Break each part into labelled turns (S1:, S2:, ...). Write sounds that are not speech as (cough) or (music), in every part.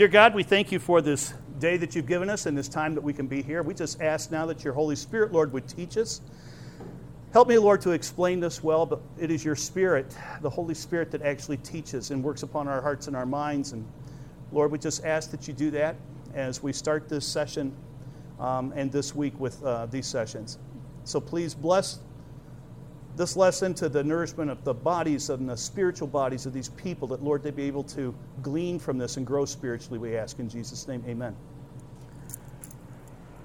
S1: Dear God, we thank you for this day that you've given us and this time that we can be here. We just ask now that your Holy Spirit, Lord, would teach us. Help me, Lord, to explain this well, but it is your Spirit, the Holy Spirit, that actually teaches and works upon our hearts and our minds. And Lord, we just ask that you do that as we start this session um, and this week with uh, these sessions. So please bless this lesson to the nourishment of the bodies and the spiritual bodies of these people, that, Lord, they be able to glean from this and grow spiritually, we ask in Jesus' name. Amen.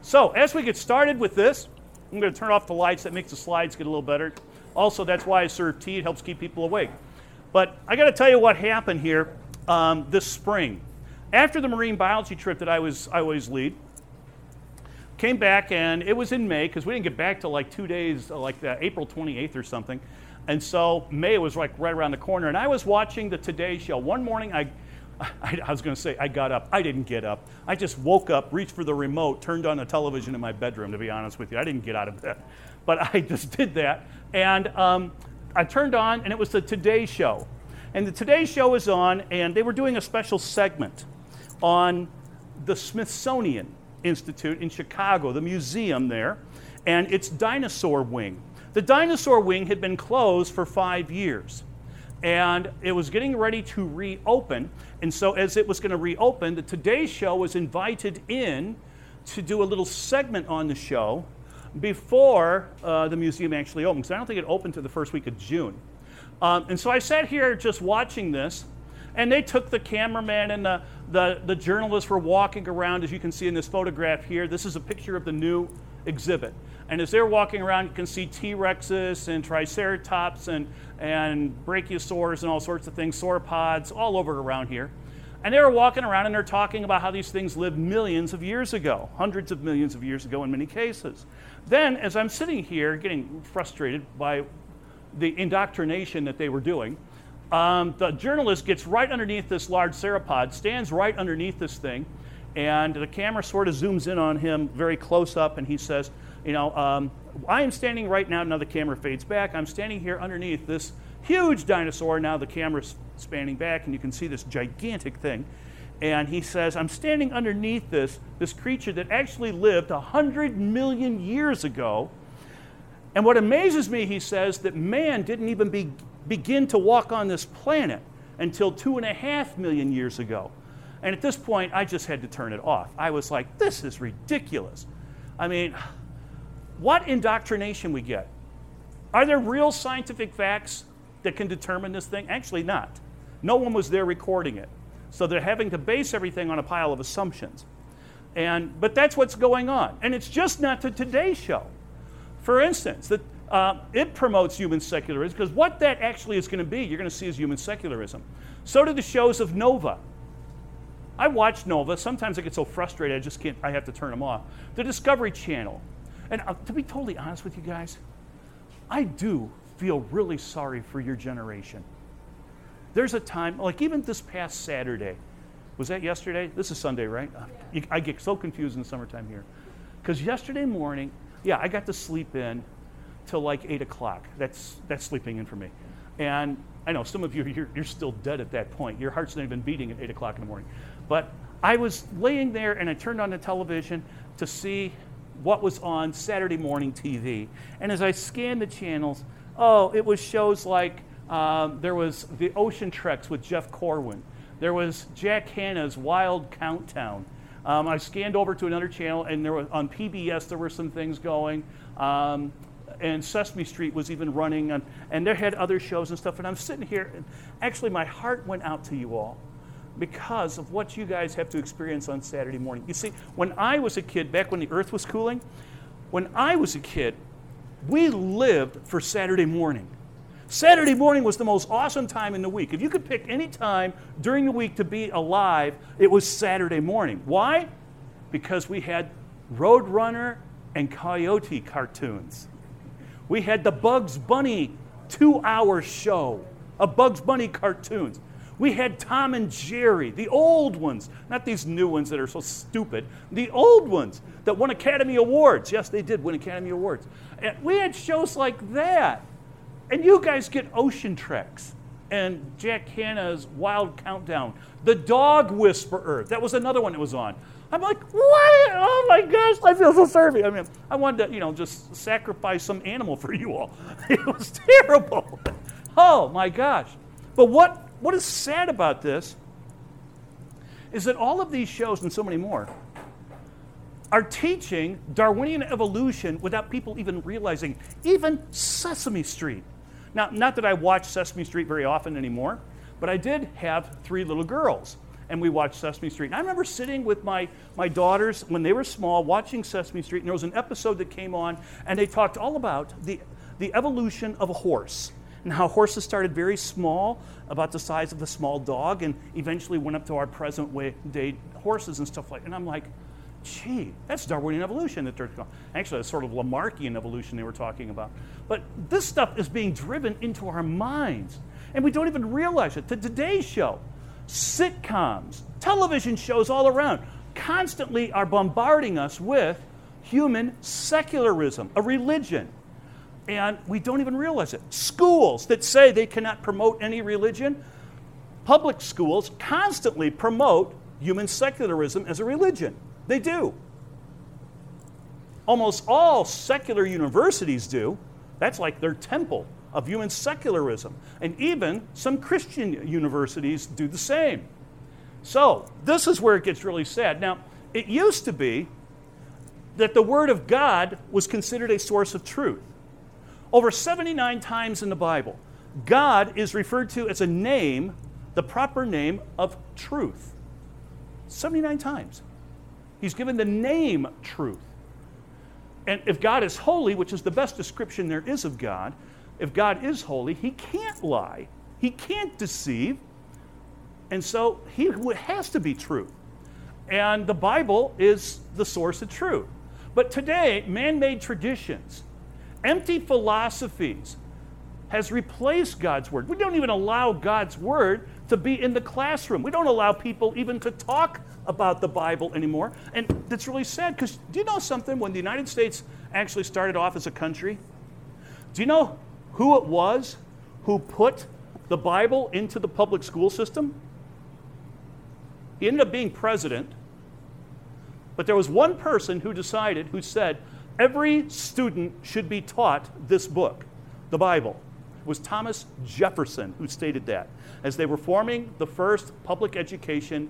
S1: So, as we get started with this, I'm going to turn off the lights. That makes the slides get a little better. Also, that's why I serve tea. It helps keep people awake. But I got to tell you what happened here um, this spring. After the marine biology trip that I was I always lead, came back and it was in May because we didn't get back till like two days, uh, like uh, April 28th or something. And so May was like right around the corner. And I was watching the Today Show. One morning, I, (laughs) I, I was going to say I got up. I didn't get up. I just woke up, reached for the remote, turned on the television in my bedroom. To be honest with you, I didn't get out of bed, (laughs) but I just did that. And um, I turned on, and it was the Today Show. And the Today Show was on, and they were doing a special segment on the Smithsonian Institute in Chicago, the museum there, and its dinosaur wing. The dinosaur wing had been closed for five years, and it was getting ready to reopen. And so, as it was going to reopen, the Today Show was invited in to do a little segment on the show before uh, the museum actually opened, because I don't think it opened to the first week of June. Um, and so I sat here just watching this, and they took the cameraman and the, the, the journalists were walking around, as you can see in this photograph here. This is a picture of the new exhibit. And as they're walking around, you can see T Rexes and Triceratops and, and Brachiosaurs and all sorts of things, sauropods, all over around here. And they were walking around and they're talking about how these things lived millions of years ago, hundreds of millions of years ago in many cases. Then, as I'm sitting here getting frustrated by the indoctrination that they were doing, um, the journalist gets right underneath this large sauropod, stands right underneath this thing, and the camera sort of zooms in on him very close up, and he says, You know, um, I am standing right now. Now the camera fades back. I'm standing here underneath this huge dinosaur. Now the camera's spanning back, and you can see this gigantic thing. And he says, I'm standing underneath this, this creature that actually lived 100 million years ago. And what amazes me, he says, that man didn't even be, begin to walk on this planet until two and a half million years ago. And at this point, I just had to turn it off. I was like, this is ridiculous. I mean, what indoctrination we get. Are there real scientific facts that can determine this thing? Actually, not. No one was there recording it. So they're having to base everything on a pile of assumptions. And, but that's what's going on. And it's just not the Today Show. For instance, the, uh, it promotes human secularism because what that actually is going to be, you're going to see is human secularism. So do the shows of Nova. I watch Nova. Sometimes I get so frustrated I just can't, I have to turn them off. The Discovery Channel. And uh, to be totally honest with you guys, I do feel really sorry for your generation. There's a time, like even this past Saturday, was that yesterday? This is Sunday, right? I get so confused in the summertime here. Because yesterday morning, yeah, I got to sleep in till like 8 o'clock. That's, that's sleeping in for me. And I know some of you, you're, you're still dead at that point. Your heart's not even beating at 8 o'clock in the morning. But I was laying there and I turned on the television to see what was on Saturday morning TV. And as I scanned the channels, oh, it was shows like um, there was the Ocean Treks with Jeff Corwin. There was Jack Hanna's Wild Countdown. Um, I scanned over to another channel, and there was on PBS there were some things going. Um, and Sesame Street was even running, and, and they had other shows and stuff. And I'm sitting here, and actually, my heart went out to you all because of what you guys have to experience on Saturday morning. You see, when I was a kid, back when the earth was cooling, when I was a kid, we lived for Saturday morning. Saturday morning was the most awesome time in the week. If you could pick any time during the week to be alive, it was Saturday morning. Why? Because we had Roadrunner and Coyote cartoons. We had the Bugs Bunny two hour show of Bugs Bunny cartoons. We had Tom and Jerry, the old ones, not these new ones that are so stupid, the old ones that won Academy Awards. Yes, they did win Academy Awards. And we had shows like that. And you guys get ocean treks. and Jack Hanna's Wild Countdown. The Dog Whisperer. That was another one that was on. I'm like, what? Oh my gosh, I feel so sorry. I mean, I wanted to, you know, just sacrifice some animal for you all. (laughs) It was terrible. Oh my gosh. But what, what is sad about this is that all of these shows and so many more are teaching Darwinian evolution without people even realizing, even Sesame Street. Now, not that I watch Sesame Street very often anymore, but I did have three little girls and we watched Sesame Street. And I remember sitting with my, my daughters when they were small watching Sesame Street, and there was an episode that came on, and they talked all about the, the evolution of a horse and how horses started very small, about the size of a small dog, and eventually went up to our present day horses and stuff like that. And I'm like, gee, that's Darwinian evolution that they're actually it's sort of Lamarckian evolution they were talking about. But this stuff is being driven into our minds, and we don't even realize it. The Today Show sitcoms, television shows all around constantly are bombarding us with human secularism, a religion. And we don't even realize it. Schools that say they cannot promote any religion, public schools constantly promote human secularism as a religion. They do. Almost all secular universities do. That's like their temple of human secularism. And even some Christian universities do the same. So, this is where it gets really sad. Now, it used to be that the Word of God was considered a source of truth. Over 79 times in the Bible, God is referred to as a name, the proper name of truth. 79 times. He's given the name truth. And if God is holy, which is the best description there is of God, if God is holy, he can't lie, he can't deceive. And so he has to be true. And the Bible is the source of truth. But today, man made traditions, empty philosophies, has replaced God's word. We don't even allow God's word to be in the classroom. We don't allow people even to talk about the Bible anymore. And that's really sad because do you know something? When the United States actually started off as a country, do you know who it was who put the Bible into the public school system. He ended up being president, but there was one person who decided, who said, every student should be taught this book, the Bible. It was Thomas Jefferson who stated that as they were forming the first public education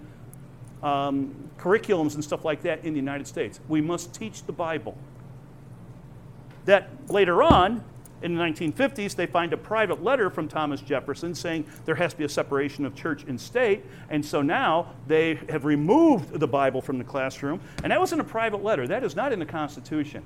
S1: um, curriculums and stuff like that in the United States. We must teach the Bible. That later on, in the 1950s, they find a private letter from Thomas Jefferson saying there has to be a separation of church and state. And so now they have removed the Bible from the classroom. And that was in a private letter, that is not in the Constitution.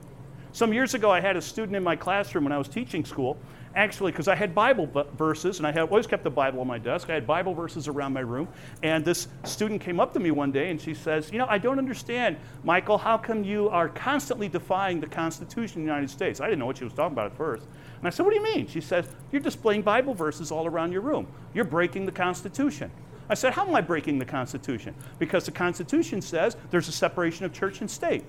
S1: Some years ago, I had a student in my classroom when I was teaching school, actually, because I had Bible verses, and I had always kept the Bible on my desk. I had Bible verses around my room. And this student came up to me one day and she says, You know, I don't understand, Michael, how come you are constantly defying the Constitution of the United States? I didn't know what she was talking about at first. And I said, What do you mean? She says, You're displaying Bible verses all around your room. You're breaking the Constitution. I said, How am I breaking the Constitution? Because the Constitution says there's a separation of church and state.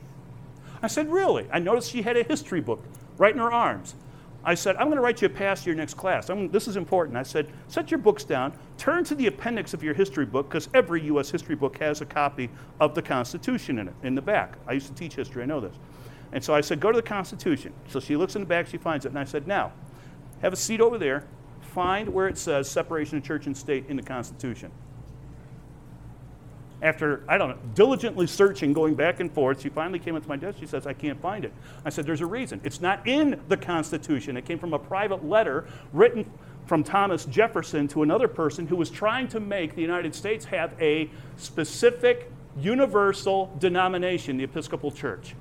S1: I said, Really? I noticed she had a history book right in her arms. I said, I'm going to write you a pass to your next class. I'm, this is important. I said, set your books down, turn to the appendix of your history book, because every U.S. history book has a copy of the Constitution in it, in the back. I used to teach history, I know this. And so I said, go to the Constitution. So she looks in the back, she finds it. And I said, now, have a seat over there. Find where it says separation of church and state in the Constitution. After, I don't know, diligently searching, going back and forth, she finally came up to my desk. She says, I can't find it. I said, There's a reason. It's not in the Constitution. It came from a private letter written from Thomas Jefferson to another person who was trying to make the United States have a specific universal denomination, the Episcopal Church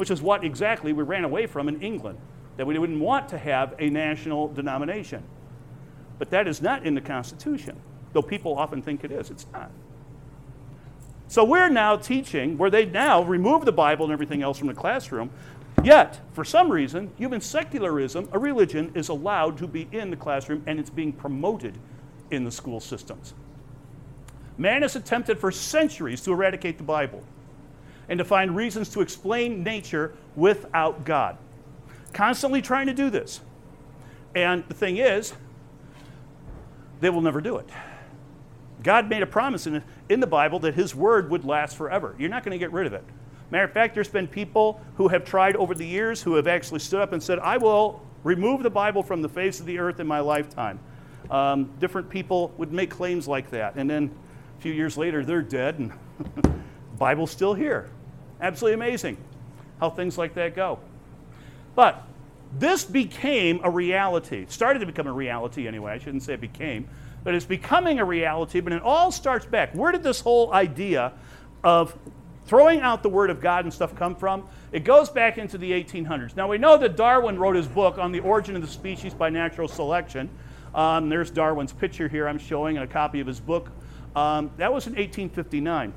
S1: which is what exactly we ran away from in England, that we didn't want to have a national denomination. But that is not in the Constitution, though people often think it is. It's not. So we're now teaching where they now remove the Bible and everything else from the classroom. Yet, for some reason, human secularism, a religion, is allowed to be in the classroom and it's being promoted in the school systems. Man has attempted for centuries to eradicate the Bible and to find reasons to explain nature without God. Constantly trying to do this. And the thing is, they will never do it. God made a promise in, in the Bible that His word would last forever. You're not going to get rid of it. Matter of fact, there's been people who have tried over the years who have actually stood up and said, I will remove the Bible from the face of the earth in my lifetime. Um, different people would make claims like that. And then a few years later, they're dead and (laughs) Bible's still here. Absolutely amazing how things like that go. But this became a reality. It started to become a reality anyway. I shouldn't say it became, but it's becoming a reality. But it all starts back. Where did this whole idea of throwing out the Word of God and stuff come from? It goes back into the 1800s. Now we know that Darwin wrote his book on the origin of the species by natural selection. Um, there's Darwin's picture here I'm showing and a copy of his book. Um, that was in 1859.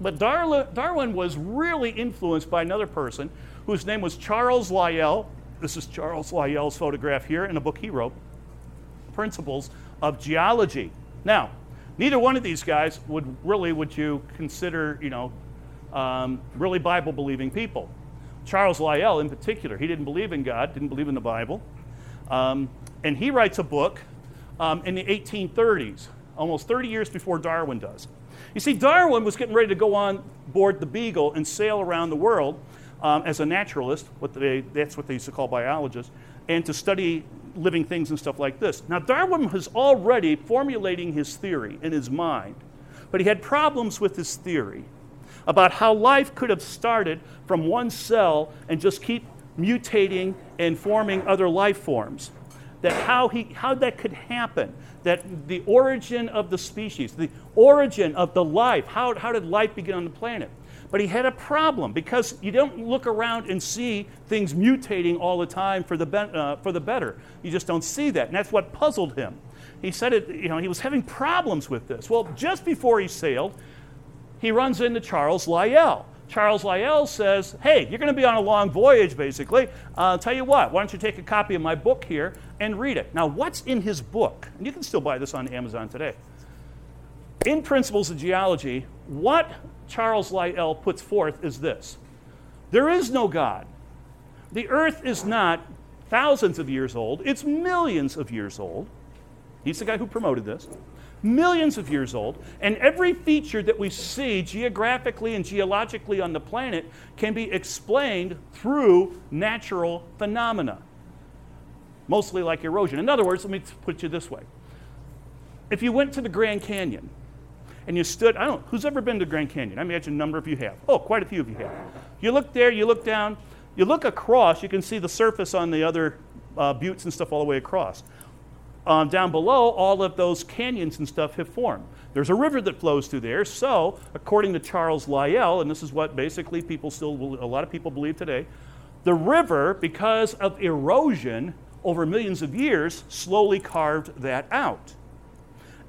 S1: But Darwin was really influenced by another person whose name was Charles Lyell. This is Charles Lyell's photograph here in a book he wrote, Principles of Geology. Now, neither one of these guys would really would you consider, you know, um, really Bible believing people. Charles Lyell, in particular, he didn't believe in God, didn't believe in the Bible. Um, and he writes a book um, in the 1830s, almost 30 years before Darwin does. You see, Darwin was getting ready to go on board the Beagle and sail around the world um, as a naturalist, what they, that's what they used to call biologists, and to study living things and stuff like this. Now, Darwin was already formulating his theory in his mind, but he had problems with his theory about how life could have started from one cell and just keep mutating and forming other life forms. That how, he, how that could happen that the origin of the species, the origin of the life, how, how did life begin on the planet? But he had a problem because you don't look around and see things mutating all the time for the, uh, for the better. You just don't see that. And that's what puzzled him. He said it, you know, he was having problems with this. Well, just before he sailed, he runs into Charles Lyell. Charles Lyell says, Hey, you're going to be on a long voyage, basically. Uh, I'll tell you what, why don't you take a copy of my book here and read it. Now, what's in his book? And you can still buy this on Amazon today. In Principles of Geology, what Charles Lyell puts forth is this there is no God. The earth is not thousands of years old, it's millions of years old. He's the guy who promoted this. Millions of years old, and every feature that we see geographically and geologically on the planet can be explained through natural phenomena mostly like erosion. In other words, let me put you this way. If you went to the Grand Canyon and you stood, I don't know, who's ever been to Grand Canyon? I imagine a number of you have. Oh, quite a few of you have. You look there, you look down, you look across, you can see the surface on the other uh, buttes and stuff all the way across. Um, down below, all of those canyons and stuff have formed. There's a river that flows through there. So, according to Charles Lyell, and this is what basically people still, a lot of people believe today, the river, because of erosion, over millions of years, slowly carved that out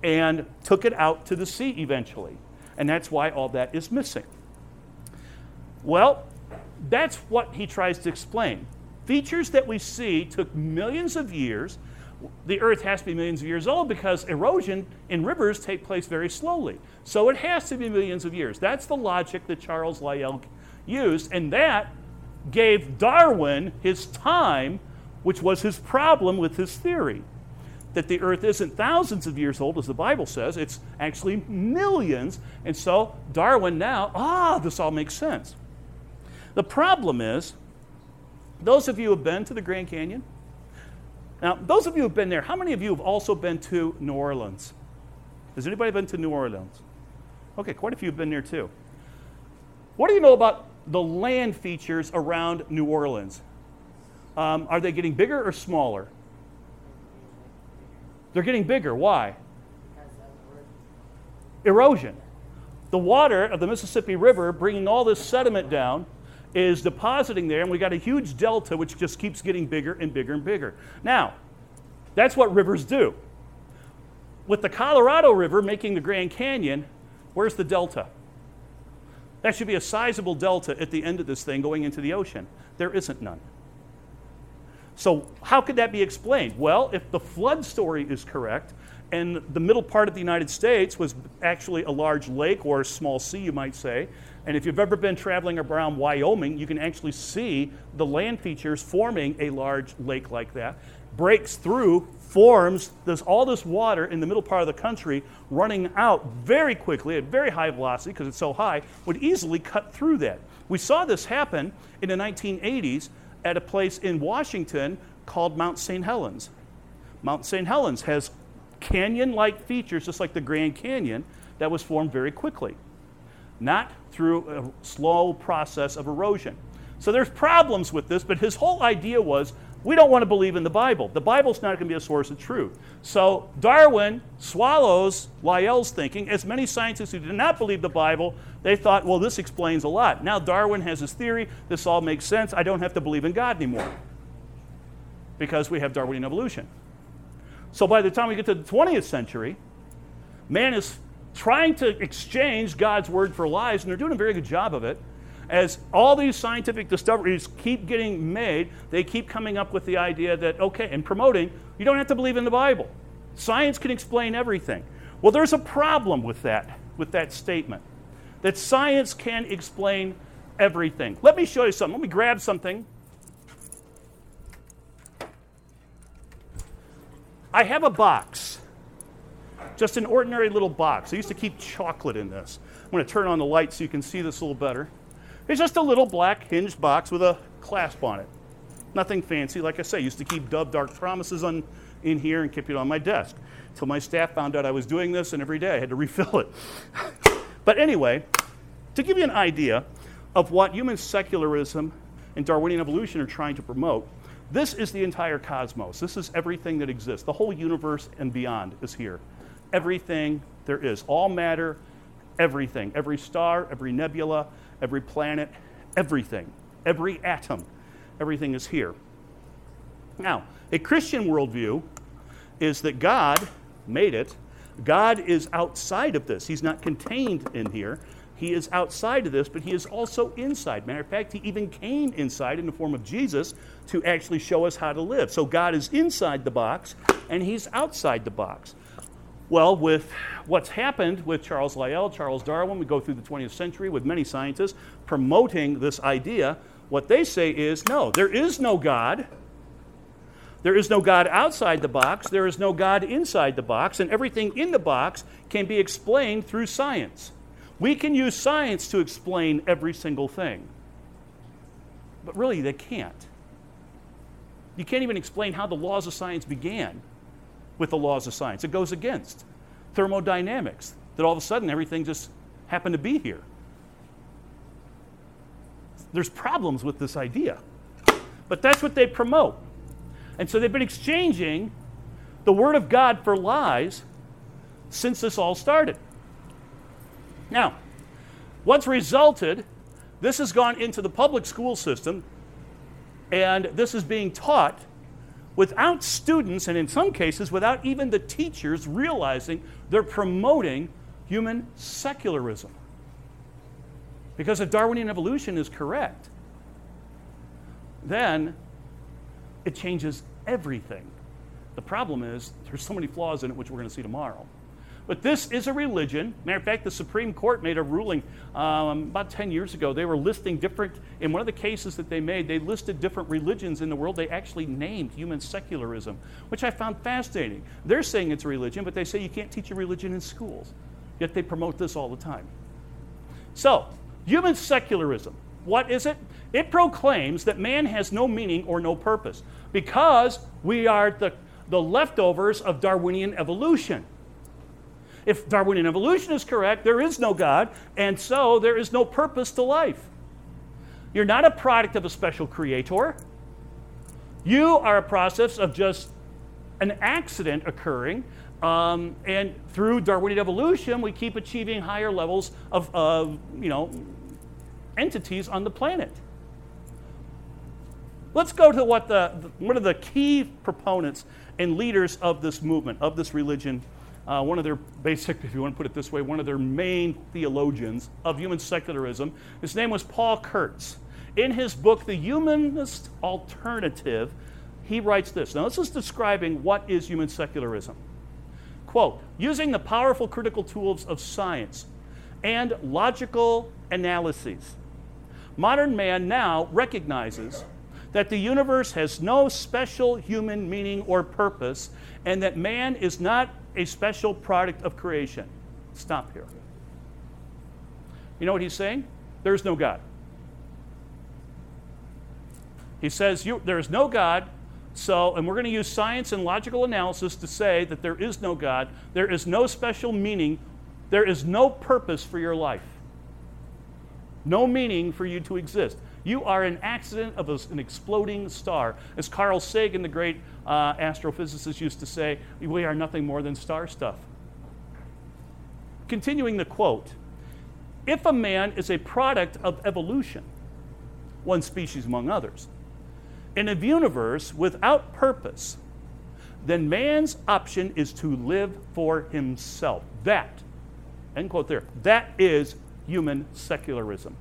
S1: and took it out to the sea eventually. And that's why all that is missing. Well, that's what he tries to explain. Features that we see took millions of years. The earth has to be millions of years old because erosion in rivers take place very slowly. So it has to be millions of years. That's the logic that Charles Lyell used, and that gave Darwin his time which was his problem with his theory that the earth isn't thousands of years old, as the Bible says, it's actually millions. And so Darwin now, ah, this all makes sense. The problem is, those of you who have been to the Grand Canyon, now, those of you who have been there, how many of you have also been to New Orleans? Has anybody been to New Orleans? Okay, quite a few have been there too. What do you know about the land features around New Orleans? Um, are they getting bigger or smaller? They're getting bigger. Why? Erosion. The water of the Mississippi River, bringing all this sediment down, is depositing there, and we got a huge delta which just keeps getting bigger and bigger and bigger. Now, that's what rivers do. With the Colorado River making the Grand Canyon, where's the delta? That should be a sizable delta at the end of this thing going into the ocean. There isn't none. So, how could that be explained? Well, if the flood story is correct, and the middle part of the United States was actually a large lake or a small sea, you might say. And if you've ever been traveling around Wyoming, you can actually see the land features forming a large lake like that. Breaks through forms this, all this water in the middle part of the country running out very quickly at very high velocity because it's so high would easily cut through that. We saw this happen in the 1980s at a place in Washington called Mount St. Helens. Mount St. Helens has canyon like features, just like the Grand Canyon, that was formed very quickly, not through a slow process of erosion. So there's problems with this, but his whole idea was we don't want to believe in the Bible. The Bible's not going to be a source of truth. So Darwin swallows Lyell's thinking. As many scientists who did not believe the Bible, they thought, well, this explains a lot. Now Darwin has his theory. This all makes sense. I don't have to believe in God anymore because we have Darwinian evolution. So by the time we get to the 20th century, man is trying to exchange God's word for lies, and they're doing a very good job of it as all these scientific discoveries keep getting made, they keep coming up with the idea that, okay, and promoting, you don't have to believe in the Bible. Science can explain everything. Well, there's a problem with that, with that statement, that science can explain everything. Let me show you something. Let me grab something. I have a box, just an ordinary little box. I used to keep chocolate in this. I'm going to turn on the light so you can see this a little better. It's just a little black hinged box with a clasp on it. Nothing fancy. Like I say, I used to keep Dove Dark Promises on, in here and keep it on my desk until my staff found out I was doing this, and every day I had to (laughs) refill it. but anyway, to give you an idea of what human secularism and Darwinian evolution are trying to promote, this is the entire cosmos. This is everything that exists. The whole universe and beyond is here. Everything there is. All matter, everything. Every star, every nebula, every planet, everything, every atom, everything is here. Now, a Christian worldview is that God made it. God is outside of this. He's not contained in here. He is outside of this, but he is also inside. Matter of fact, he even came inside in the form of Jesus to actually show us how to live. So God is inside the box and he's outside the box. Well, with what's happened with Charles Lyell, Charles Darwin, we go through the 20th century with many scientists promoting this idea. What they say is no, there is no God. There is no God outside the box. There is no God inside the box. And everything in the box can be explained through science. We can use science to explain every single thing. But really, they can't. You can't even explain how the laws of science began with the laws of science. It goes against thermodynamics, that all of a sudden everything just happened to be here. There's problems with this idea. But that's what they promote. And so they've been exchanging the Word of God for lies since this all started. Now, what's resulted, this has gone into the public school system, and this is being taught without students, and in some cases, without even the teachers realizing they're promoting human secularism. Because if Darwinian evolution is correct, then it changes everything. The problem is there's so many flaws in it, which we're going to see tomorrow. But this is a religion. Matter of fact, the Supreme Court made a ruling um, about 10 years ago. They were listing different, in one of the cases that they made, they listed different religions in the world. They actually named human secularism, which I found fascinating. They're saying it's a religion, but they say you can't teach a religion in schools. Yet they promote this all the time. So, human secularism, what is it? It proclaims that man has no meaning or no purpose because we are the, the leftovers of Darwinian evolution. If Darwinian evolution is correct, there is no God, and so there is no purpose to life. You're not a product of a special creator. You are a process of just an accident occurring. Um, and through Darwinian evolution, we keep achieving higher levels of, of you know, entities on the planet. Let's go to what the, one of the key proponents and leaders of this movement, of this religion, uh, one of their basic, (laughs) if you want to put it this way, one of their main theologians of human secularism. His name was Paul Kurtz. In his book, The Humanist Alternative, he writes this. Now, this is describing what is human secularism. Quote, using the powerful critical tools of science and logical analyses, modern man now recognizes that the universe has no special human meaning or purpose, and that man is not a special product of creation. Stop here. You know what he's saying? There's no God. He says there is no God, so, and we're going to use science and logical analysis to say that there is no God, there is no special meaning, there is no purpose for your life, no meaning for you to exist. You are an accident of a, an exploding star. As Carl Sagan, the great uh, astrophysicist, used to say, we are nothing more than star stuff. Continuing the quote If a man is a product of evolution, one species among others, in a universe without purpose, then man's option is to live for himself. That, end quote there, that is human secularism.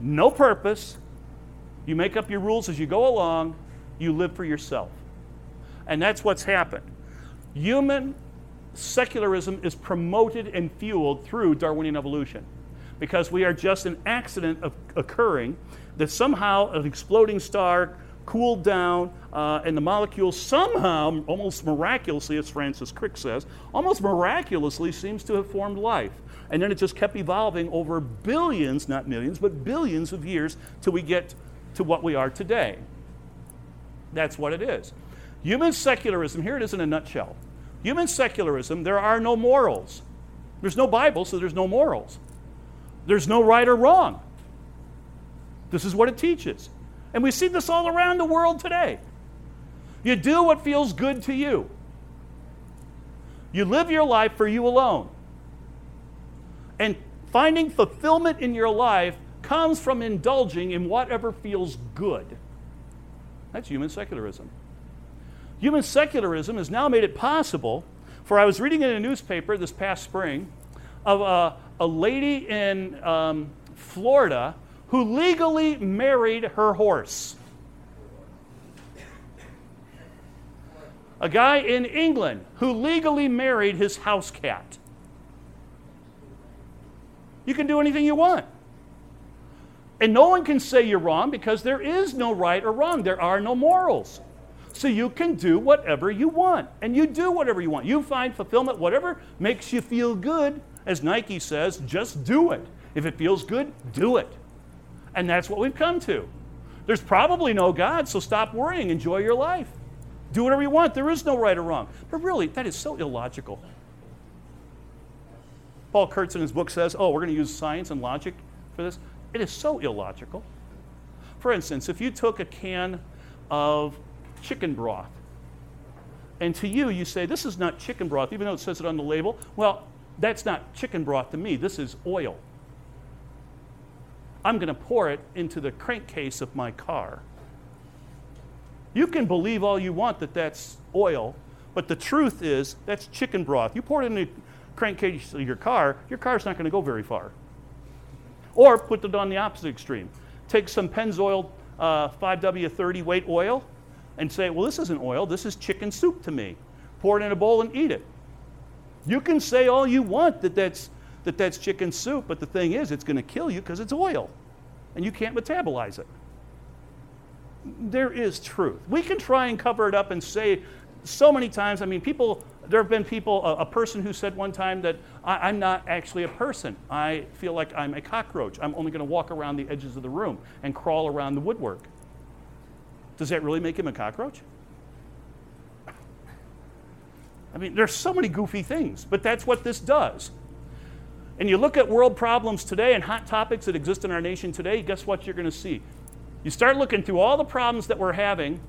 S1: No purpose. You make up your rules as you go along. You live for yourself. And that's what's happened. Human secularism is promoted and fueled through Darwinian evolution because we are just an accident of occurring that somehow an exploding star cooled down uh, and the molecules somehow, almost miraculously, as Francis Crick says, almost miraculously seems to have formed life. And then it just kept evolving over billions, not millions, but billions of years till we get to what we are today. That's what it is. Human secularism, here it is in a nutshell. Human secularism, there are no morals. There's no Bible, so there's no morals. There's no right or wrong. This is what it teaches. And we see this all around the world today. You do what feels good to you. You live your life for you alone. And finding fulfillment in your life comes from indulging in whatever feels good. That's human secularism. Human secularism has now made it possible for I was reading in a newspaper this past spring of a, a lady in um, Florida who legally married her horse. A guy in England who legally married his house cat. You can do anything you want. And no one can say you're wrong because there is no right or wrong. There are no morals. So you can do whatever you want. And you do whatever you want. You find fulfillment, whatever makes you feel good. As Nike says, just do it. If it feels good, do it. And that's what we've come to. There's probably no God, so stop worrying. Enjoy your life. Do whatever you want. There is no right or wrong. But really, that is so illogical. Paul Kurtz in his book says, oh, we're going to use science and logic for this. It is so illogical. For instance, if you took a can of chicken broth, and to you, you say, this is not chicken broth, even though it says it on the label. Well, that's not chicken broth to me. This is oil. I'm going to pour it into the crankcase of my car. You can believe all you want that that's oil, but the truth is that's chicken broth. You pour it in crankcase of your car, your car's not going to go very far. Or put it on the opposite extreme. Take some Pennzoil uh, 5W30 weight oil and say, well, this isn't oil, this is chicken soup to me. Pour it in a bowl and eat it. You can say all you want that that's that that's chicken soup, but the thing is, it's going to kill you because it's oil and you can't metabolize it. There is truth. We can try and cover it up and say so many times, I mean, people, there have been people, a, a person who said one time that I, I'm not actually a person. I feel like I'm a cockroach. I'm only going to walk around the edges of the room and crawl around the woodwork. Does that really make him a cockroach? I mean, there's so many goofy things, but that's what this does and you look at world problems today and hot topics that exist in our nation today, guess what you're going to see? You start looking through all the problems that we're having,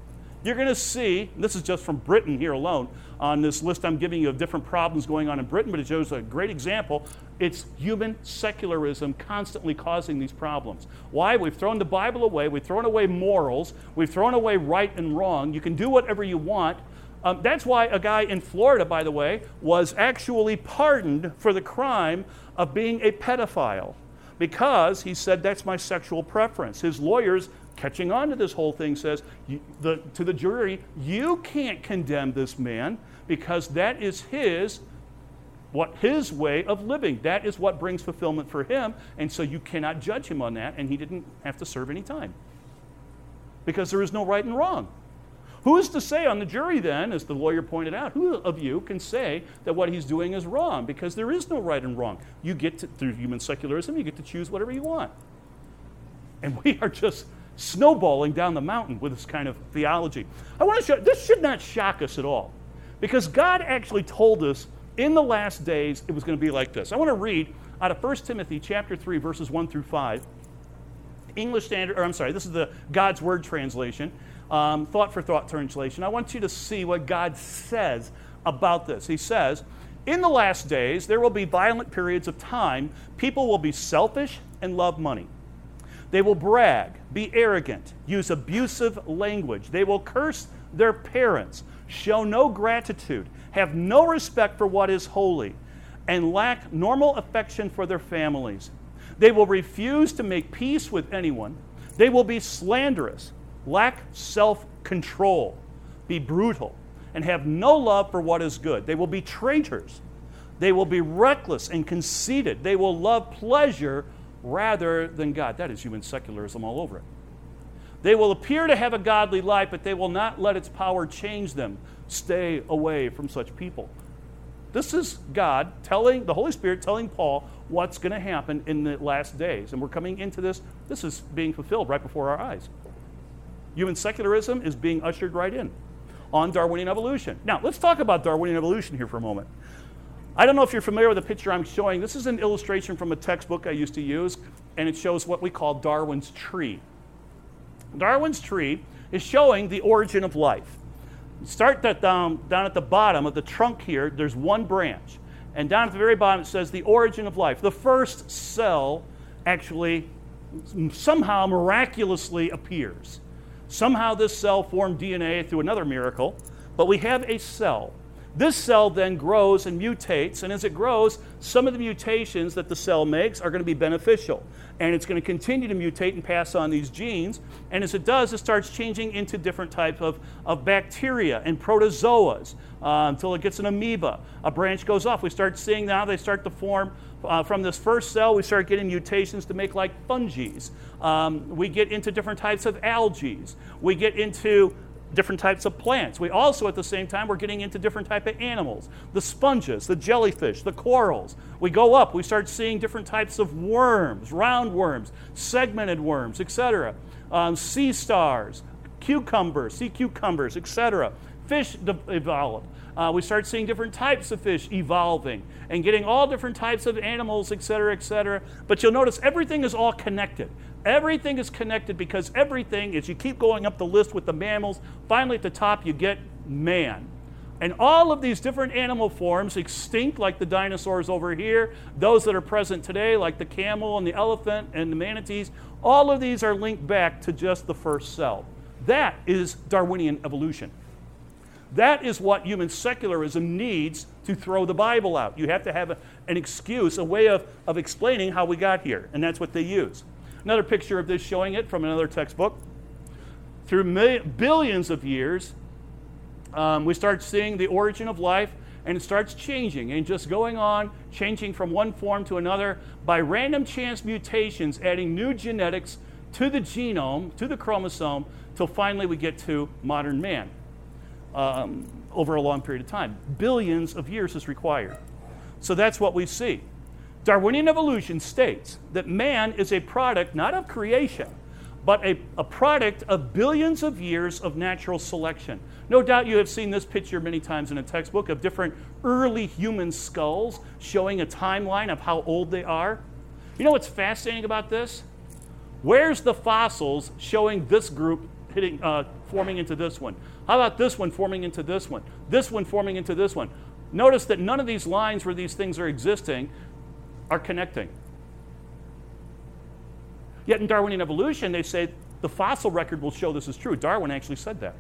S1: you're going to see, this is just from Britain here alone, on this list I'm giving you of different problems going on in Britain, but it shows a great example. It's human secularism constantly causing these problems. Why? We've thrown the Bible away, we've thrown away morals, we've thrown away right and wrong. You can do whatever you want. Um, that's why a guy in Florida, by the way, was actually pardoned for the crime of being a pedophile because he said, That's my sexual preference. His lawyers, catching on to this whole thing, says the, to the jury, You can't condemn this man because that is his. What his way of living. That is what brings fulfillment for him. And so you cannot judge him on that, and he didn't have to serve any time. because there is no right and wrong. Who is to say on the jury then, as the lawyer pointed out, who of you can say that what he's doing is wrong? Because there is no right and wrong. You get to, through human secularism, you get to choose whatever you want. And we are just snowballing down the mountain with this kind of theology. I want to show this should not shock us at all. Because God actually told us in the last days it was going to be like this. I want to read out of 1 Timothy chapter 3 verses 1 through 5. English Standard, or I'm sorry, this is the God's Word translation um, thought for thought translation, I want you to see what God says about this. He says, In the last days, there will be violent periods of time. People will be selfish and love money. They will brag, be arrogant, use abusive language. They will curse their parents, show no gratitude, have no respect for what is holy, and lack normal affection for their families. They will refuse to make peace with anyone. They will be slanderous lack self control, be brutal, and have no love for what is good. They will be traitors. They will be reckless and conceited. They will love pleasure rather than God. That is human secularism all over it. They will appear to have a godly life, but they will not let its power change them. Stay away from such people. This is God telling, the Holy Spirit telling Paul what's going to happen in the last days. And we're coming into this, this is being fulfilled right before our eyes. Human secularism is being ushered right in on Darwinian evolution. Now, let's talk about Darwinian evolution here for a moment. I don't know if you're familiar with the picture I'm showing. This is an illustration from a textbook I used to use, and it shows what we call Darwin's tree. Darwin's tree is showing the origin of life. Start that down, down at the bottom of the trunk here, there's one branch. And down at the very bottom, it says the origin of life. The first cell actually somehow miraculously appears. Somehow this cell formed DNA through another miracle, but we have a cell. This cell then grows and mutates, and as it grows, some of the mutations that the cell makes are going to be beneficial. And it's going to continue to mutate and pass on these genes. And as it does, it starts changing into different types of, of bacteria and protozoas uh, until it gets an amoeba. A branch goes off. We start seeing now they start to form uh, from this first cell, we start getting mutations to make like fungi. Um, we get into different types of algae. We get into different types of plants. We also, at the same time, we're getting into different type of animals, the sponges, the jellyfish, the corals. We go up, we start seeing different types of worms, round worms, segmented worms, etc. Um, sea stars, cucumbers, sea cucumbers, etc. Fish evolve. Uh, we start seeing different types of fish evolving and getting all different types of animals, et cetera, et cetera. But you'll notice everything is all connected. Everything is connected because everything, as you keep going up the list with the mammals, finally at the top you get man. And all of these different animal forms, extinct like the dinosaurs over here, those that are present today, like the camel and the elephant and the manatees, all of these are linked back to just the first cell. That is Darwinian evolution. That is what human secularism needs to throw the Bible out. You have to have a, an excuse, a way of, of explaining how we got here, and that's what they use. Another picture of this showing it from another textbook. Through billions of years, um, we start seeing the origin of life, and it starts changing and just going on, changing from one form to another by random chance mutations, adding new genetics to the genome, to the chromosome, till finally we get to modern man um, over a long period of time. Billions of years is required. So that's what we see. Darwinian evolution states that man is a product not of creation, but a, a, product of billions of years of natural selection. No doubt you have seen this picture many times in a textbook of different early human skulls showing a timeline of how old they are. You know what's fascinating about this? Where's the fossils showing this group hitting, uh, forming into this one? How about this one forming into this one? This one forming into this one? Notice that none of these lines where these things are existing are connecting. Yet in Darwinian evolution, they say the fossil record will show this is true. Darwin actually said that.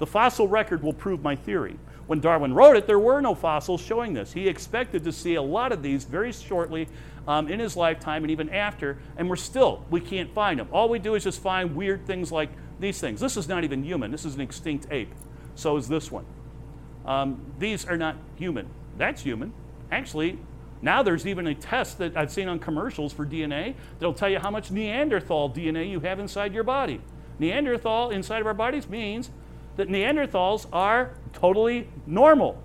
S1: The fossil record will prove my theory. When Darwin wrote it, there were no fossils showing this. He expected to see a lot of these very shortly um, in his lifetime and even after, and we're still, we can't find them. All we do is just find weird things like these things. This is not even human, this is an extinct ape. So is this one. Um, these are not human. That's human. Actually, now there's even a test that I've seen on commercials for DNA that'll tell you how much Neanderthal DNA you have inside your body. Neanderthal inside of our bodies means that Neanderthals are totally normal.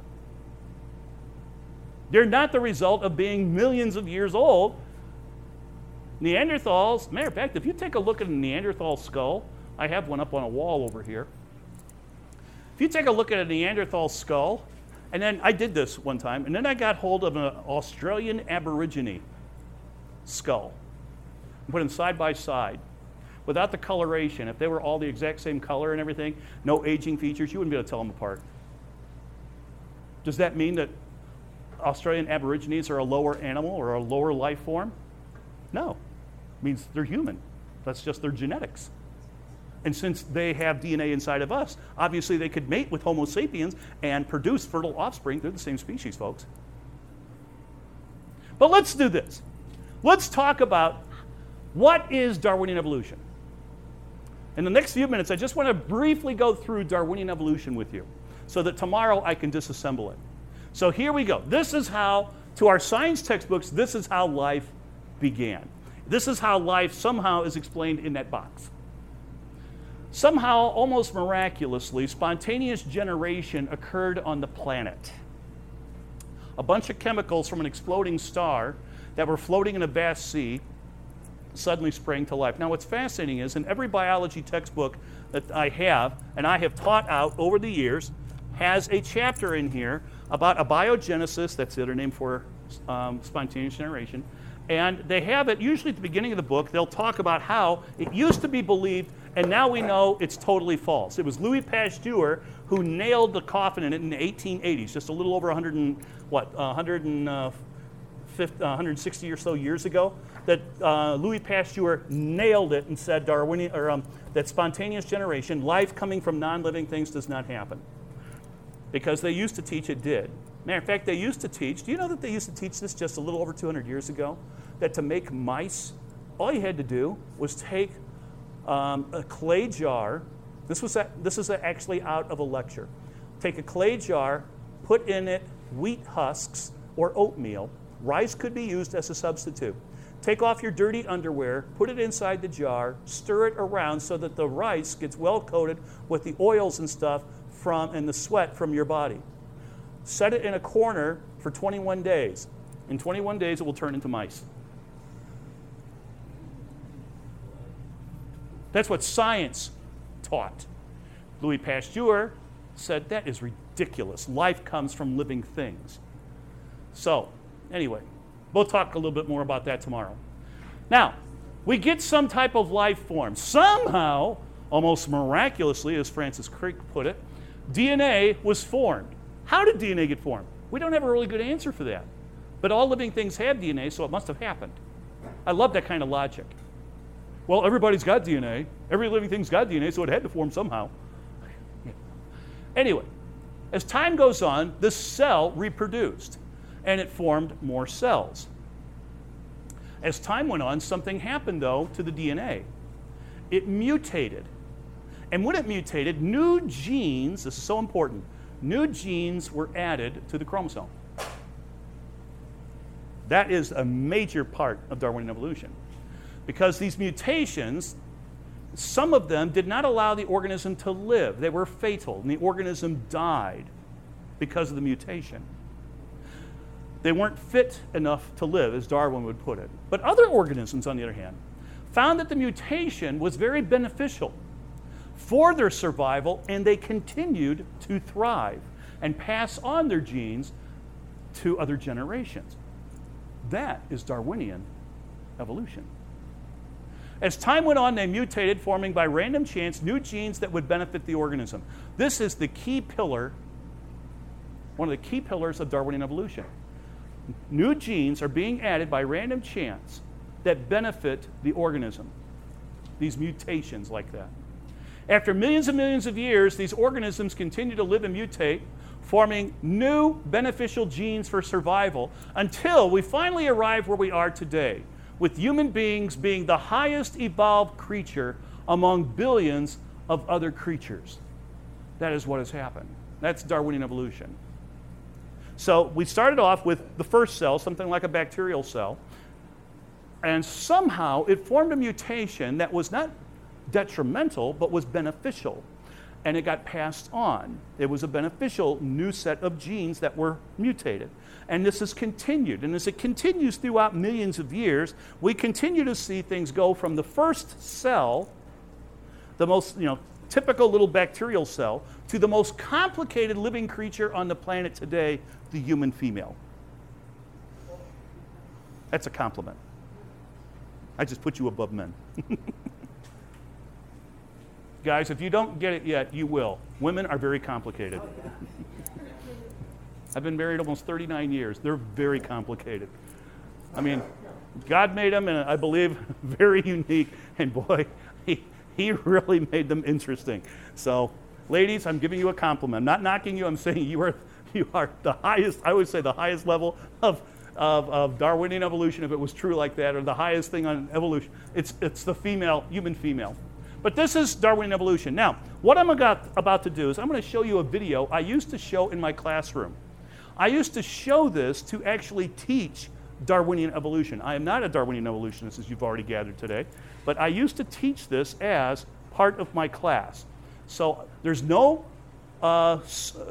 S1: They're not the result of being millions of years old. Neanderthals, matter of fact, if you take a look at a Neanderthal skull, I have one up on a wall over here. If you take a look at a Neanderthal skull, and then I did this one time, and then I got hold of an Australian Aborigine skull, and put them side by side. Without the coloration, if they were all the exact same color and everything, no aging features, you wouldn't be able to tell them apart. Does that mean that Australian Aborigines are a lower animal or a lower life form? No. It means they're human. That's just their genetics. And since they have DNA inside of us, obviously they could mate with Homo sapiens and produce fertile offspring. They're the same species, folks. But let's do this. Let's talk about what is Darwinian evolution. In the next few minutes, I just want to briefly go through Darwinian evolution with you so that tomorrow I can disassemble it. So here we go. This is how, to our science textbooks, this is how life began. This is how life somehow is explained in that box. Somehow, almost miraculously, spontaneous generation occurred on the planet. A bunch of chemicals from an exploding star that were floating in a vast sea suddenly sprang to life. Now, what's fascinating is in every biology textbook that I have, and I have taught out over the years, has a chapter in here about abiogenesis, that's the other name for um, spontaneous generation. And they have it usually at the beginning of the book, they'll talk about how it used to be believed, and now we know it's totally false. It was Louis Pasteur who nailed the coffin in it in the 1880s, just a little over 100 and, what, 150, 160 or so years ago that uh, Louis Pasteur nailed it and said Darwinian, or, um, that spontaneous generation, life coming from non living things, does not happen. Because they used to teach it did. Matter of fact, they used to teach, do you know that they used to teach this just a little over 200 years ago? That to make mice, all you had to do was take um, a clay jar. This, was a, this is a, actually out of a lecture. Take a clay jar, put in it wheat husks or oatmeal. Rice could be used as a substitute. Take off your dirty underwear, put it inside the jar, stir it around so that the rice gets well coated with the oils and stuff from and the sweat from your body. Set it in a corner for 21 days. In 21 days, it will turn into mice. That's what science taught. Louis Pasteur said that is ridiculous. Life comes from living things. So, anyway, We'll talk a little bit more about that tomorrow. Now, we get some type of life form. Somehow, almost miraculously, as Francis Crick put it, DNA was formed. How did DNA get formed? We don't have a really good answer for that. But all living things have DNA, so it must have happened. I love that kind of logic. Well, everybody's got DNA. Every living thing's got DNA, so it had to form somehow. Anyway, as time goes on, the cell reproduced and it formed more cells. As time went on, something happened though to the DNA. It mutated. And when it mutated, new genes, this is so important, new genes were added to the chromosome. That is a major part of Darwinian evolution. Because these mutations, some of them did not allow the organism to live. They were fatal, and the organism died because of the mutation. They weren't fit enough to live, as Darwin would put it. But other organisms, on the other hand, found that the mutation was very beneficial for their survival, and they continued to thrive and pass on their genes to other generations. That is Darwinian evolution. As time went on, they mutated, forming by random chance new genes that would benefit the organism. This is the key pillar, one of the key pillars of Darwinian evolution new genes are being added by random chance that benefit the organism. These mutations, like that. After millions and millions of years, these organisms continue to live and mutate, forming new beneficial genes for survival until we finally arrive where we are today, with human beings being the highest evolved creature among billions of other creatures. That is what has happened. That's Darwinian evolution. So we started off with the first cell, something like a bacterial cell, and somehow it formed a mutation that was not detrimental, but was beneficial. And it got passed on. It was a beneficial new set of genes that were mutated. And this has continued. And as it continues throughout millions of years, we continue to see things go from the first cell, the most you know, typical little bacterial cell, to the most complicated living creature on the planet today, the human female. That's a compliment. I just put you above men. (laughs) Guys, if you don't get it yet, you will. Women are very complicated. I've been married almost 39 years. They're very complicated. I mean, God made them, and I believe (laughs) very unique. And boy, he, he really made them interesting. So, ladies, I'm giving you a compliment. I'm not knocking you. I'm saying you are you are the highest. I would say the highest level of of, of Darwinian evolution, if it was true like that, or the highest thing on evolution. It's it's the female, human female. But this is Darwinian evolution. Now, what I'm about, to do is I'm going to show you a video I used to show in my classroom. I used to show this to actually teach Darwinian evolution. I am not a Darwinian evolutionist, as you've already gathered today, but I used to teach this as part of my class. So there's no, uh,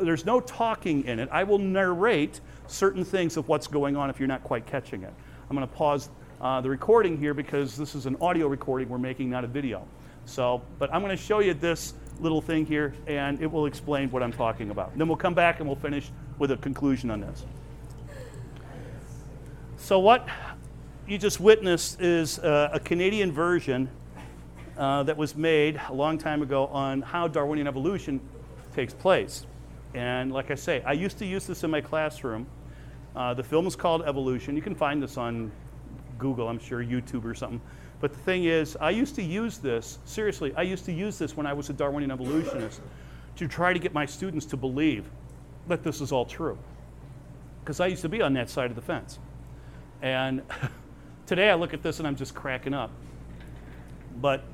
S1: there's no talking in it. I will narrate certain things of what's going on if you're not quite catching it. I'm going to pause uh, the recording here because this is an audio recording we're making, not a video. So, but I'm going to show you this little thing here, and it will explain what I'm talking about. Then we'll come back and we'll finish with a conclusion on this. So, what you just witnessed is uh, a Canadian version uh, that was made a long time ago on how Darwinian evolution takes place. And like I say, I used to use this in my classroom. Uh, the film is called Evolution. You can find this on Google, I'm sure, YouTube or something. But the thing is, I used to use this, seriously, I used to use this when I was a Darwinian evolutionist to try to get my students to believe that this is all true. Because I used to be on that side of the fence. And (laughs) today I look at this and I'm just cracking up. But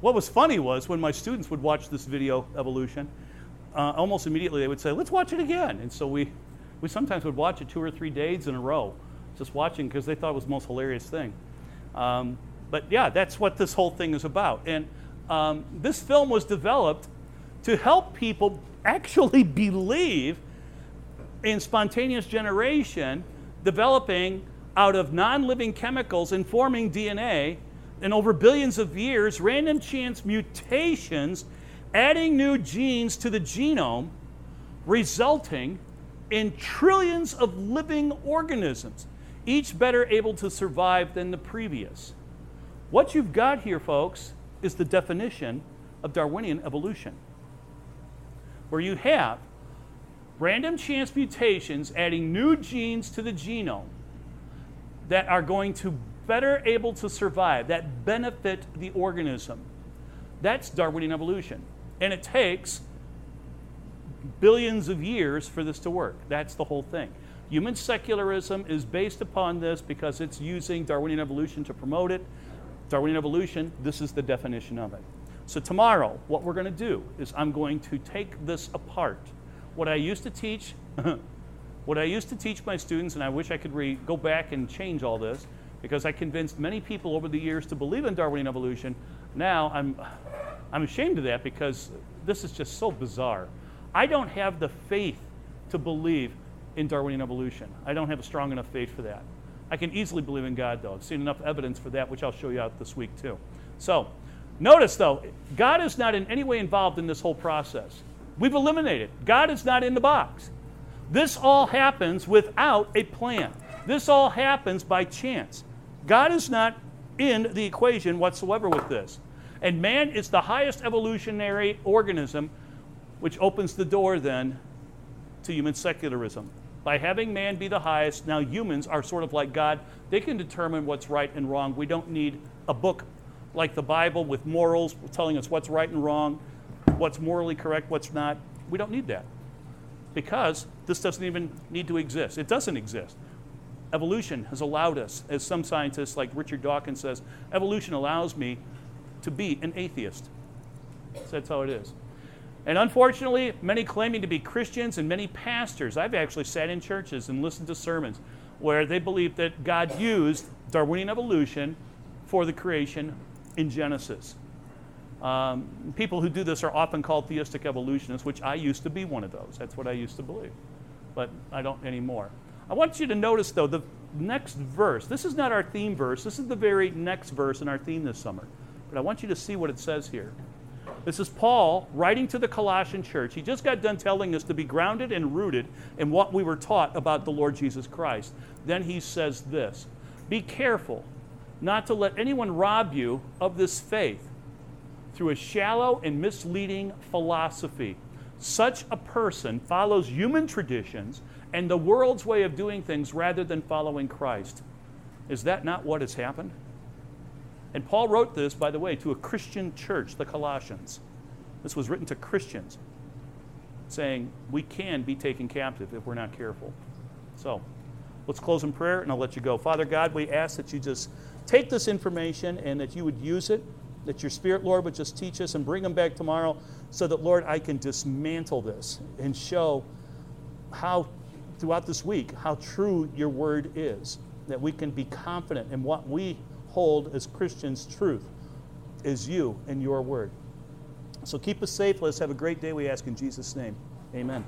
S1: what was funny was when my students would watch this video, Evolution, uh, almost immediately they would say, let's watch it again. And so we, we sometimes would watch it two or three days in a row, just watching because they thought it was the most hilarious thing. Um, but yeah, that's what this whole thing is about. And um, this film was developed to help people actually (laughs) believe in spontaneous generation developing out of non living chemicals and forming DNA. And over billions of years, random chance mutations adding new genes to the genome, resulting in trillions of living organisms, each better able to survive than the previous. What you've got here, folks, is the definition of Darwinian evolution, where you have random chance mutations adding new genes to the genome that are going to better able to survive, that benefit the organism. That's Darwinian evolution. And it takes billions of years for this to work. That's the whole thing. Human secularism is based upon this because it's using Darwinian evolution to promote it. Darwinian evolution, this is the definition of it. So, tomorrow, what we're going to do is I'm going to take this apart. What I used to teach, (laughs) what I used to teach my students, and I wish I could re- go back and change all this because I convinced many people over the years to believe in Darwinian evolution. Now I'm I'm ashamed of that because this is just so bizarre. I don't have the faith to believe in Darwinian evolution. I don't have a strong enough faith for that. I can easily believe in God, though. I've seen enough evidence for that, which I'll show you out this week, too. So, notice, though, God is not in any way involved in this whole process. We've eliminated. God is not in the box. This all happens without a plan. This all happens by chance. God is not in the equation whatsoever with this. And man is the highest evolutionary organism, which opens the door then to human secularism. By having man be the highest, now humans are sort of like God. They can determine what's right and wrong. We don't need a book like the Bible with morals telling us what's right and wrong, what's morally correct, what's not. We don't need that because this doesn't even need to exist. It doesn't exist. Evolution has allowed us, as some scientists like Richard Dawkins says, evolution allows me to be an atheist. So that's how it is. And unfortunately, many claiming to be Christians and many pastors, I've actually sat in churches and listened to sermons where they believe that God used Darwinian evolution for the creation in Genesis. Um, people who do this are often called theistic evolutionists, which I used to be one of those. That's what I used to believe. But I don't anymore. I want you to notice, though, the next verse. This is not our theme verse. This is the very next verse in our theme this summer. But I want you to see what it says here. This is Paul writing to the Colossian church. He just got done telling us to be grounded and rooted in what we were taught about the Lord Jesus Christ. Then he says this Be careful not to let anyone rob you of this faith through a shallow and misleading philosophy. Such a person follows human traditions and the world's way of doing things rather than following Christ. Is that not what has happened? And Paul wrote this, by the way, to a Christian church, the Colossians. This was written to Christians, saying we can be taken captive if we're not careful. So, let's close in prayer and I'll let you go. Father God, we ask that you just take this information and that you would use it that your Spirit, Lord, would just teach us and bring them back tomorrow so that, Lord, I can dismantle this and show how, throughout this week, how true your word is. That we can be confident in what we hold as Christians truth is you and your word. So keep us safe. Let's have a great day, we ask in Jesus' name. Amen.